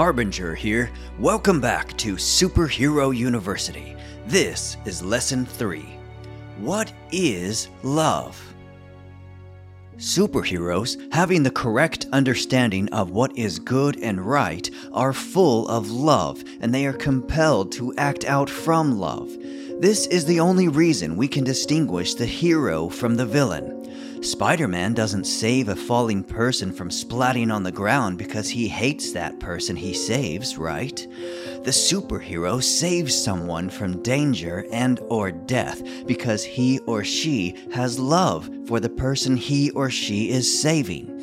Harbinger here. Welcome back to Superhero University. This is Lesson 3. What is love? Superheroes, having the correct understanding of what is good and right, are full of love and they are compelled to act out from love. This is the only reason we can distinguish the hero from the villain. Spider Man doesn't save a falling person from splatting on the ground because he hates that person he saves, right? The superhero saves someone from danger and or death because he or she has love for the person he or she is saving.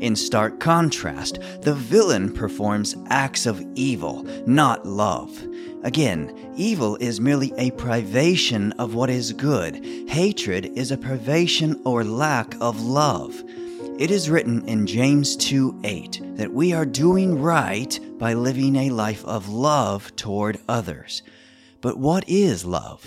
In stark contrast, the villain performs acts of evil, not love. Again, evil is merely a privation of what is good. Hatred is a privation or lack of love. It is written in James 2 8 that we are doing right by living a life of love toward others. But what is love?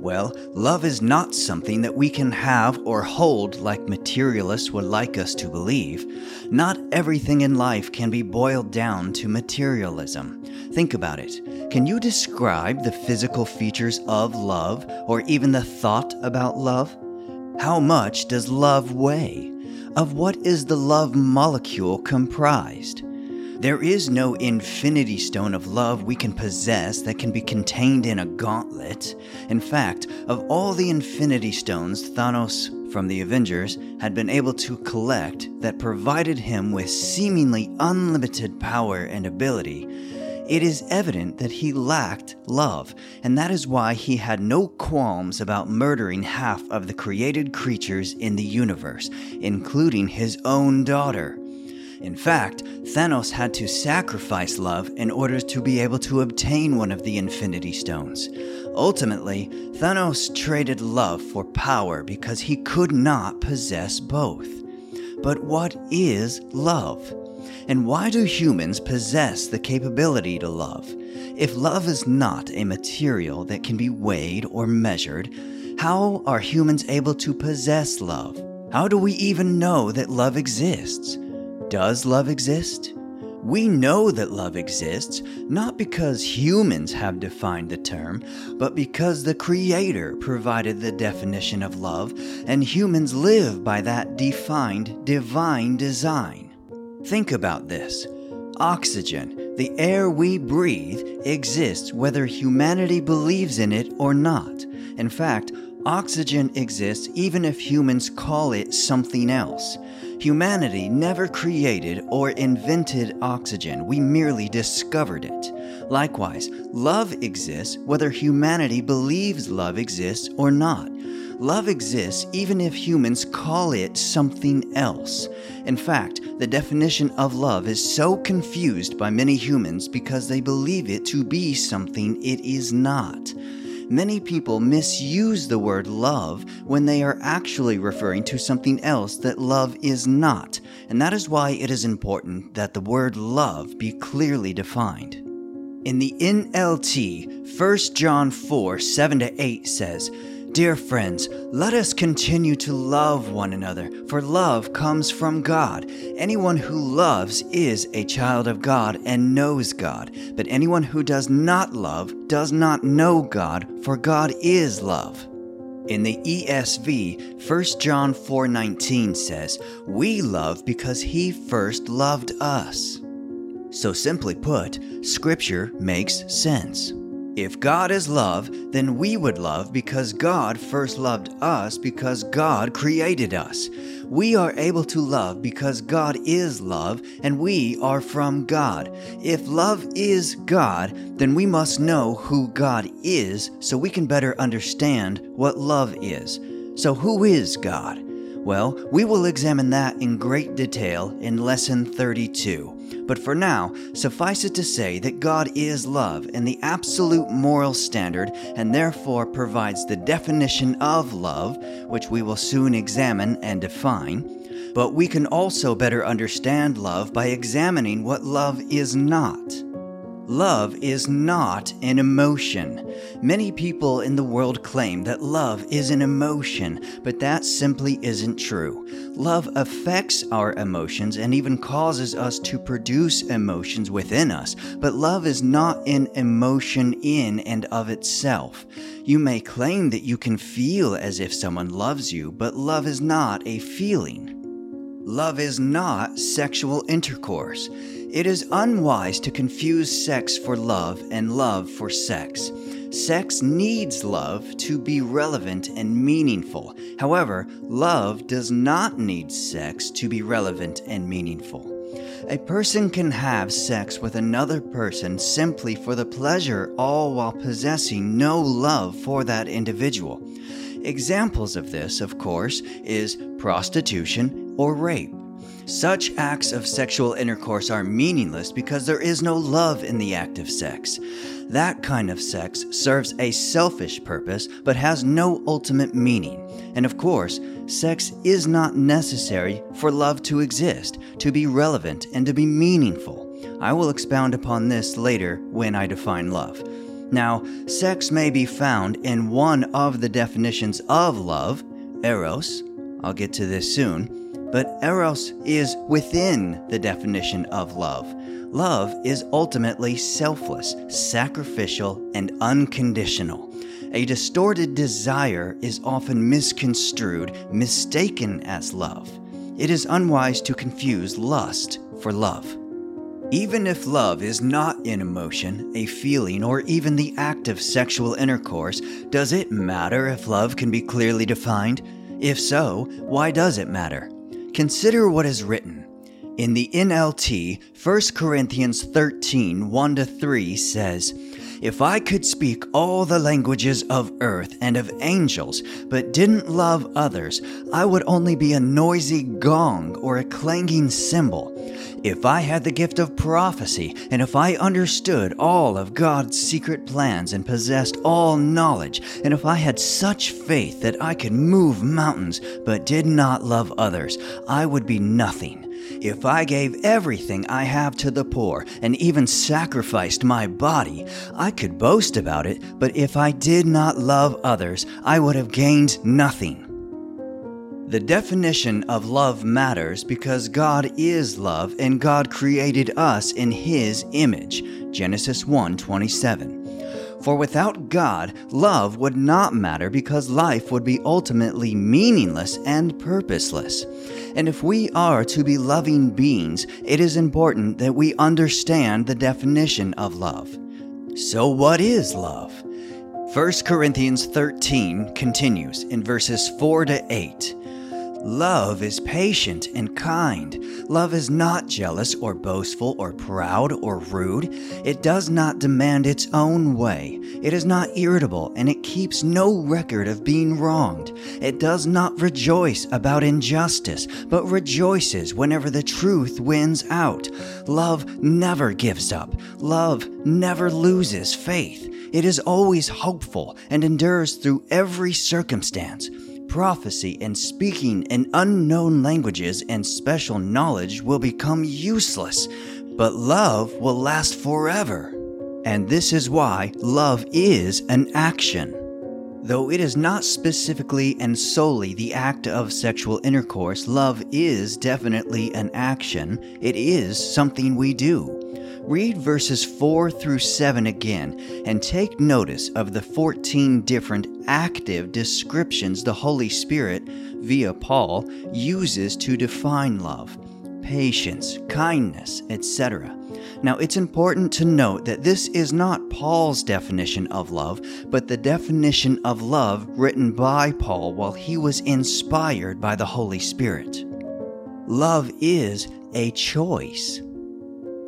Well, love is not something that we can have or hold like materialists would like us to believe. Not everything in life can be boiled down to materialism. Think about it. Can you describe the physical features of love or even the thought about love? How much does love weigh? Of what is the love molecule comprised? There is no infinity stone of love we can possess that can be contained in a gauntlet. In fact, of all the infinity stones Thanos from the Avengers had been able to collect that provided him with seemingly unlimited power and ability, it is evident that he lacked love, and that is why he had no qualms about murdering half of the created creatures in the universe, including his own daughter. In fact, Thanos had to sacrifice love in order to be able to obtain one of the Infinity Stones. Ultimately, Thanos traded love for power because he could not possess both. But what is love? And why do humans possess the capability to love? If love is not a material that can be weighed or measured, how are humans able to possess love? How do we even know that love exists? Does love exist? We know that love exists not because humans have defined the term, but because the Creator provided the definition of love, and humans live by that defined divine design. Think about this oxygen, the air we breathe, exists whether humanity believes in it or not. In fact, oxygen exists even if humans call it something else. Humanity never created or invented oxygen, we merely discovered it. Likewise, love exists whether humanity believes love exists or not. Love exists even if humans call it something else. In fact, the definition of love is so confused by many humans because they believe it to be something it is not many people misuse the word love when they are actually referring to something else that love is not, and that is why it is important that the word love be clearly defined. In the NLT, 1 John 4 7 8 says, Dear friends, let us continue to love one another, for love comes from God. Anyone who loves is a child of God and knows God, but anyone who does not love does not know God, for God is love. In the ESV, 1 John 4:19 says, "We love because he first loved us." So simply put, scripture makes sense. If God is love, then we would love because God first loved us because God created us. We are able to love because God is love and we are from God. If love is God, then we must know who God is so we can better understand what love is. So, who is God? Well, we will examine that in great detail in Lesson 32. But for now, suffice it to say that God is love and the absolute moral standard, and therefore provides the definition of love, which we will soon examine and define. But we can also better understand love by examining what love is not. Love is not an emotion. Many people in the world claim that love is an emotion, but that simply isn't true. Love affects our emotions and even causes us to produce emotions within us, but love is not an emotion in and of itself. You may claim that you can feel as if someone loves you, but love is not a feeling. Love is not sexual intercourse. It is unwise to confuse sex for love and love for sex. Sex needs love to be relevant and meaningful. However, love does not need sex to be relevant and meaningful. A person can have sex with another person simply for the pleasure, all while possessing no love for that individual. Examples of this, of course, is prostitution or rape. Such acts of sexual intercourse are meaningless because there is no love in the act of sex. That kind of sex serves a selfish purpose but has no ultimate meaning. And of course, sex is not necessary for love to exist, to be relevant, and to be meaningful. I will expound upon this later when I define love. Now, sex may be found in one of the definitions of love, eros. I'll get to this soon but Eros is within the definition of love. Love is ultimately selfless, sacrificial, and unconditional. A distorted desire is often misconstrued, mistaken as love. It is unwise to confuse lust for love. Even if love is not an emotion, a feeling, or even the act of sexual intercourse, does it matter if love can be clearly defined? If so, why does it matter? Consider what is written. In the NLT, 1 Corinthians 13 1 3 says, If I could speak all the languages of earth and of angels, but didn't love others, I would only be a noisy gong or a clanging cymbal. If I had the gift of prophecy, and if I understood all of God's secret plans and possessed all knowledge, and if I had such faith that I could move mountains but did not love others, I would be nothing. If I gave everything I have to the poor and even sacrificed my body, I could boast about it, but if I did not love others, I would have gained nothing. The definition of love matters because God is love and God created us in his image. Genesis 1:27. For without God, love would not matter because life would be ultimately meaningless and purposeless. And if we are to be loving beings, it is important that we understand the definition of love. So, what is love? 1 Corinthians 13 continues in verses 4 to 8. Love is patient and kind. Love is not jealous or boastful or proud or rude. It does not demand its own way. It is not irritable and it keeps no record of being wronged. It does not rejoice about injustice, but rejoices whenever the truth wins out. Love never gives up. Love never loses faith. It is always hopeful and endures through every circumstance prophecy and speaking in unknown languages and special knowledge will become useless, but love will last forever. And this is why love is an action. Though it is not specifically and solely the act of sexual intercourse, love is definitely an action. It is something we do. Read verses 4 through 7 again and take notice of the 14 different active descriptions the Holy Spirit, via Paul, uses to define love patience, kindness, etc. Now, it's important to note that this is not Paul's definition of love, but the definition of love written by Paul while he was inspired by the Holy Spirit. Love is a choice.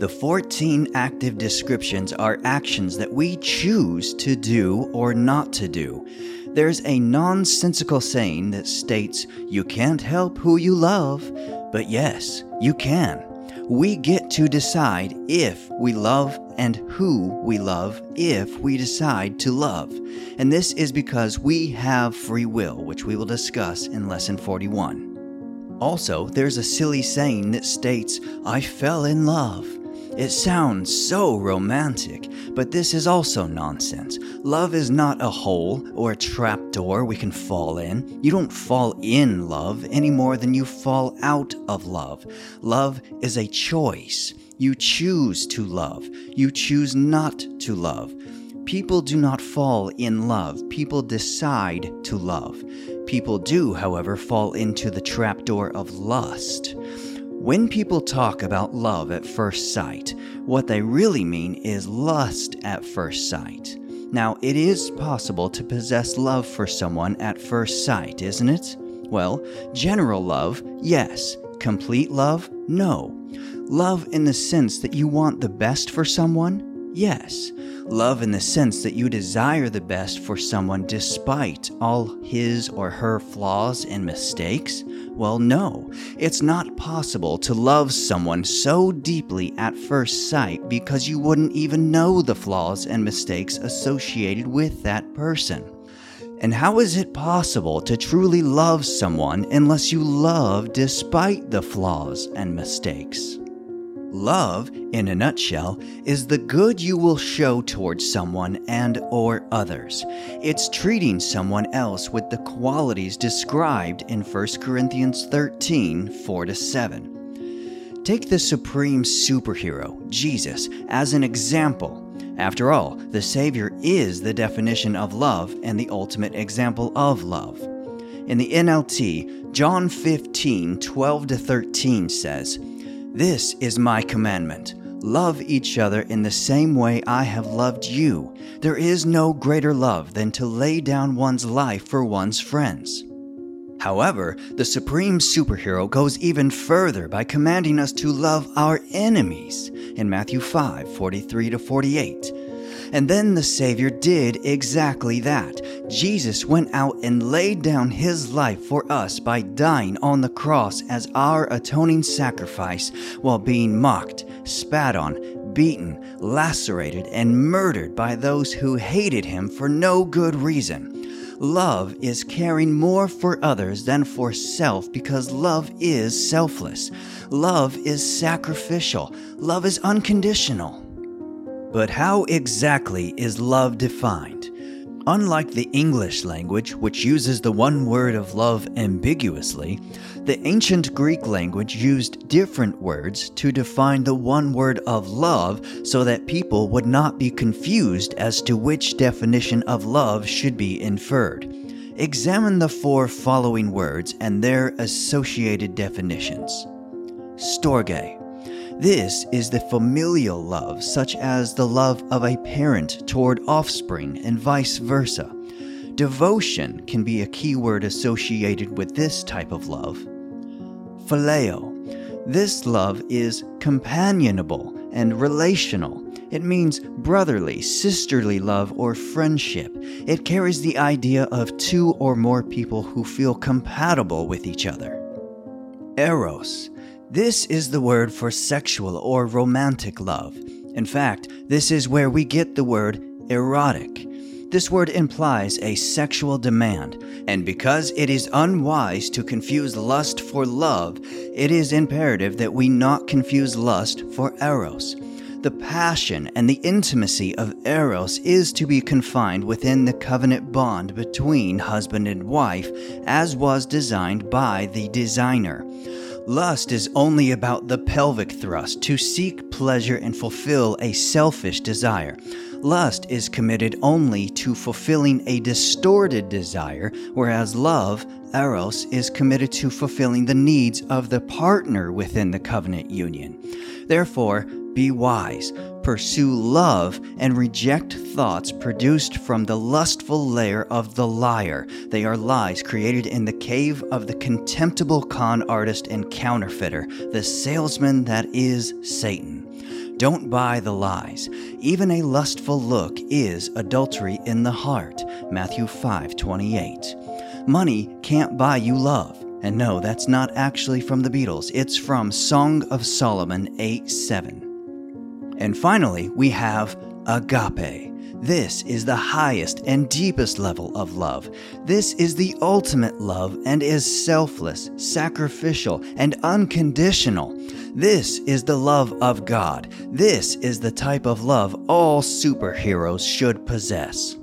The 14 active descriptions are actions that we choose to do or not to do. There's a nonsensical saying that states, You can't help who you love. But yes, you can. We get to decide if we love and who we love if we decide to love. And this is because we have free will, which we will discuss in Lesson 41. Also, there's a silly saying that states, I fell in love. It sounds so romantic, but this is also nonsense. Love is not a hole or a trap door we can fall in. You don't fall in love any more than you fall out of love. Love is a choice. You choose to love, you choose not to love. People do not fall in love, people decide to love. People do, however, fall into the trapdoor of lust. When people talk about love at first sight, what they really mean is lust at first sight. Now, it is possible to possess love for someone at first sight, isn't it? Well, general love, yes. Complete love, no. Love in the sense that you want the best for someone, yes. Love in the sense that you desire the best for someone despite all his or her flaws and mistakes? Well, no. It's not possible to love someone so deeply at first sight because you wouldn't even know the flaws and mistakes associated with that person. And how is it possible to truly love someone unless you love despite the flaws and mistakes? Love, in a nutshell, is the good you will show towards someone and or others. It's treating someone else with the qualities described in 1 Corinthians 13, 4 7. Take the supreme superhero, Jesus, as an example. After all, the Savior is the definition of love and the ultimate example of love. In the NLT, John 15, 12 13 says, this is my commandment love each other in the same way I have loved you. There is no greater love than to lay down one's life for one's friends. However, the supreme superhero goes even further by commanding us to love our enemies in Matthew 5 43 48. And then the Savior did exactly that. Jesus went out and laid down his life for us by dying on the cross as our atoning sacrifice while being mocked, spat on, beaten, lacerated, and murdered by those who hated him for no good reason. Love is caring more for others than for self because love is selfless. Love is sacrificial. Love is unconditional. But how exactly is love defined? Unlike the English language, which uses the one word of love ambiguously, the ancient Greek language used different words to define the one word of love so that people would not be confused as to which definition of love should be inferred. Examine the four following words and their associated definitions. Storge, this is the familial love, such as the love of a parent toward offspring and vice versa. Devotion can be a key word associated with this type of love. Phileo. This love is companionable and relational. It means brotherly, sisterly love, or friendship. It carries the idea of two or more people who feel compatible with each other. Eros. This is the word for sexual or romantic love. In fact, this is where we get the word erotic. This word implies a sexual demand, and because it is unwise to confuse lust for love, it is imperative that we not confuse lust for eros. The passion and the intimacy of Eros is to be confined within the covenant bond between husband and wife, as was designed by the designer. Lust is only about the pelvic thrust to seek pleasure and fulfill a selfish desire. Lust is committed only to fulfilling a distorted desire, whereas love, eros, is committed to fulfilling the needs of the partner within the covenant union. Therefore, be wise, pursue love, and reject thoughts produced from the lustful lair of the liar. They are lies created in the cave of the contemptible con artist and counterfeiter, the salesman that is Satan. Don't buy the lies. Even a lustful look is adultery in the heart. Matthew 5:28. Money can't buy you love. And no, that's not actually from the Beatles. It's from Song of Solomon 8 7. And finally, we have agape. This is the highest and deepest level of love. This is the ultimate love and is selfless, sacrificial, and unconditional. This is the love of God. This is the type of love all superheroes should possess.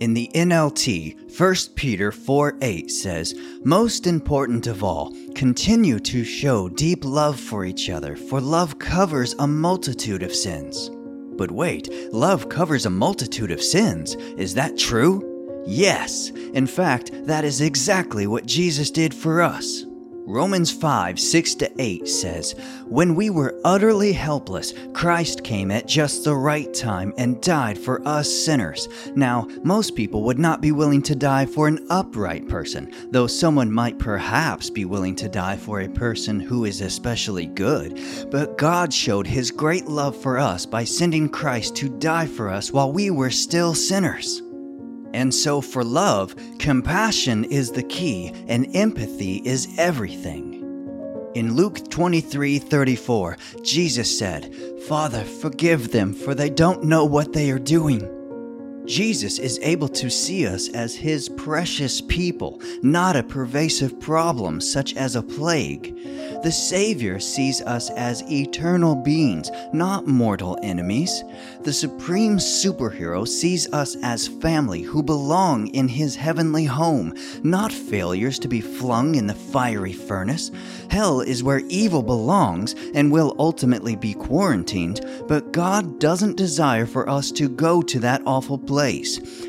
In the NLT, 1 Peter 4 8 says, Most important of all, continue to show deep love for each other, for love covers a multitude of sins. But wait, love covers a multitude of sins. Is that true? Yes. In fact, that is exactly what Jesus did for us. Romans 5 6 to 8 says, When we were utterly helpless, Christ came at just the right time and died for us sinners. Now, most people would not be willing to die for an upright person, though someone might perhaps be willing to die for a person who is especially good. But God showed His great love for us by sending Christ to die for us while we were still sinners. And so, for love, compassion is the key and empathy is everything. In Luke 23 34, Jesus said, Father, forgive them, for they don't know what they are doing. Jesus is able to see us as His precious people, not a pervasive problem such as a plague. The Savior sees us as eternal beings, not mortal enemies. The supreme superhero sees us as family who belong in His heavenly home, not failures to be flung in the fiery furnace. Hell is where evil belongs and will ultimately be quarantined, but God doesn't desire for us to go to that awful place.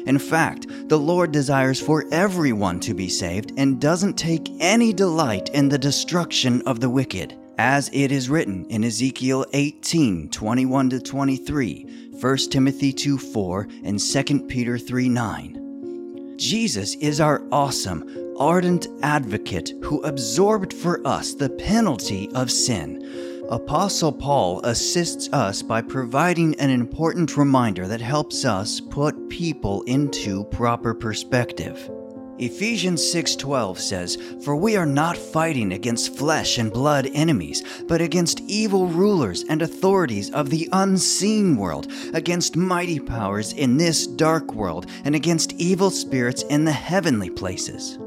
In fact, the Lord desires for everyone to be saved and doesn't take any delight in the destruction of the wicked. As it is written in Ezekiel 18 21 to 23, 1 Timothy 2 4, and 2 Peter 3 9. Jesus is our awesome, ardent advocate who absorbed for us the penalty of sin Apostle Paul assists us by providing an important reminder that helps us put people into proper perspective. Ephesians 6:12 says, "For we are not fighting against flesh and blood enemies, but against evil rulers and authorities of the unseen world, against mighty powers in this dark world, and against evil spirits in the heavenly places."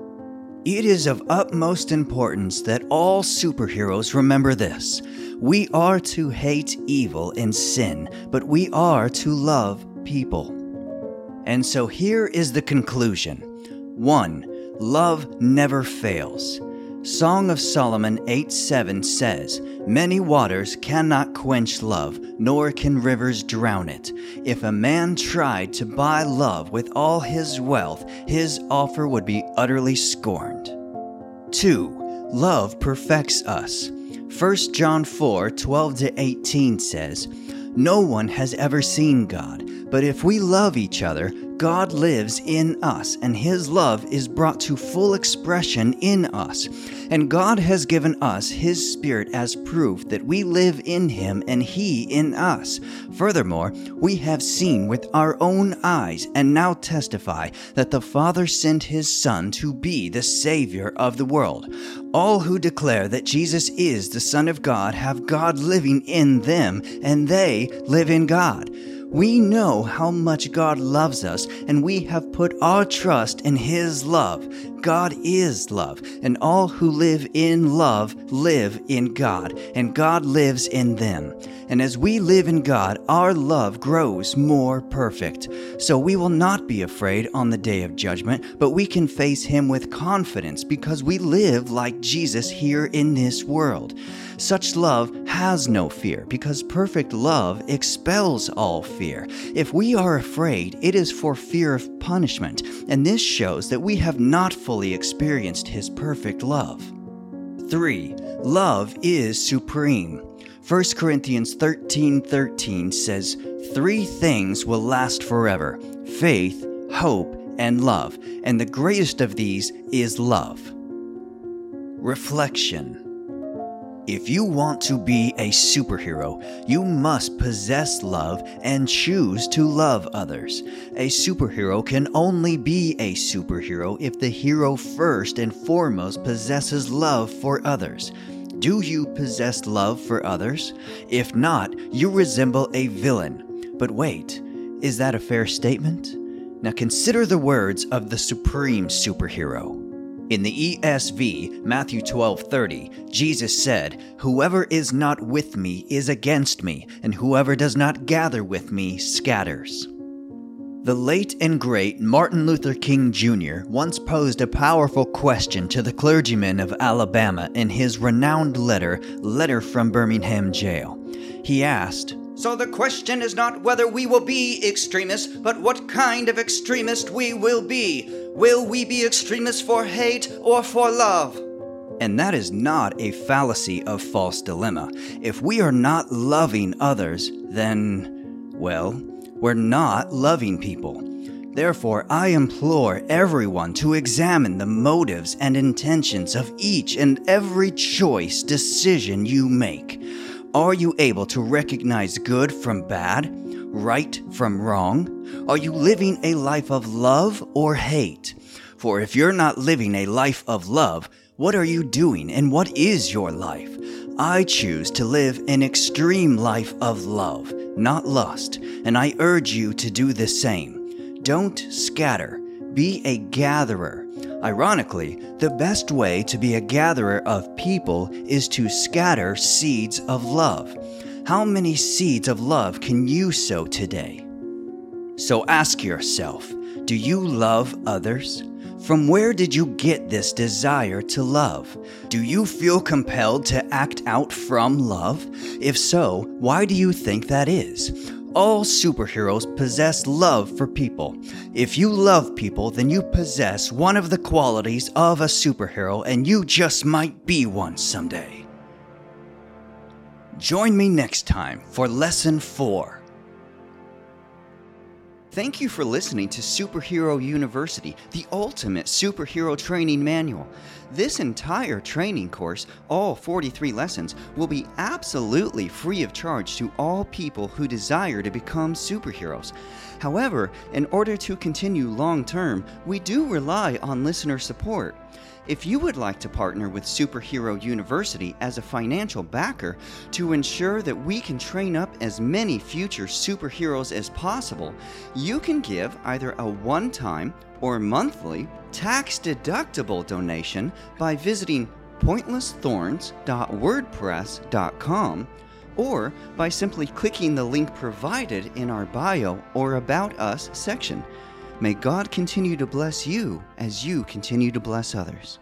It is of utmost importance that all superheroes remember this. We are to hate evil and sin, but we are to love people. And so here is the conclusion 1. Love never fails. Song of Solomon 8 7 says, Many waters cannot quench love, nor can rivers drown it. If a man tried to buy love with all his wealth, his offer would be utterly scorned. 2. Love perfects us. 1 John 4 12 to 18 says, No one has ever seen God, but if we love each other, God lives in us, and His love is brought to full expression in us. And God has given us His Spirit as proof that we live in Him and He in us. Furthermore, we have seen with our own eyes and now testify that the Father sent His Son to be the Savior of the world. All who declare that Jesus is the Son of God have God living in them, and they live in God. We know how much God loves us, and we have put our trust in His love. God is love, and all who live in love live in God, and God lives in them. And as we live in God, our love grows more perfect. So we will not be afraid on the day of judgment, but we can face Him with confidence because we live like Jesus here in this world. Such love has no fear, because perfect love expels all fear. If we are afraid, it is for fear of punishment, and this shows that we have not fully experienced His perfect love. 3. Love is supreme. 1 Corinthians 13 13 says, Three things will last forever faith, hope, and love, and the greatest of these is love. Reflection if you want to be a superhero, you must possess love and choose to love others. A superhero can only be a superhero if the hero first and foremost possesses love for others. Do you possess love for others? If not, you resemble a villain. But wait, Is that a fair statement? Now consider the words of the supreme superhero. In the ESV, Matthew 12:30, Jesus said, "Whoever is not with me is against me, and whoever does not gather with me scatters." The late and great Martin Luther King Jr. once posed a powerful question to the clergymen of Alabama in his renowned letter, Letter from Birmingham Jail. He asked, So the question is not whether we will be extremists, but what kind of extremist we will be. Will we be extremists for hate or for love? And that is not a fallacy of false dilemma. If we are not loving others, then, well, we're not loving people. Therefore, I implore everyone to examine the motives and intentions of each and every choice decision you make. Are you able to recognize good from bad, right from wrong? Are you living a life of love or hate? For if you're not living a life of love, what are you doing and what is your life? I choose to live an extreme life of love, not lust, and I urge you to do the same. Don't scatter, be a gatherer. Ironically, the best way to be a gatherer of people is to scatter seeds of love. How many seeds of love can you sow today? So ask yourself do you love others? From where did you get this desire to love? Do you feel compelled to act out from love? If so, why do you think that is? All superheroes possess love for people. If you love people, then you possess one of the qualities of a superhero, and you just might be one someday. Join me next time for Lesson 4. Thank you for listening to Superhero University, the ultimate superhero training manual. This entire training course, all 43 lessons, will be absolutely free of charge to all people who desire to become superheroes. However, in order to continue long term, we do rely on listener support. If you would like to partner with Superhero University as a financial backer to ensure that we can train up as many future superheroes as possible, you can give either a one time or monthly tax deductible donation by visiting pointlessthorns.wordpress.com or by simply clicking the link provided in our bio or About Us section. May God continue to bless you as you continue to bless others.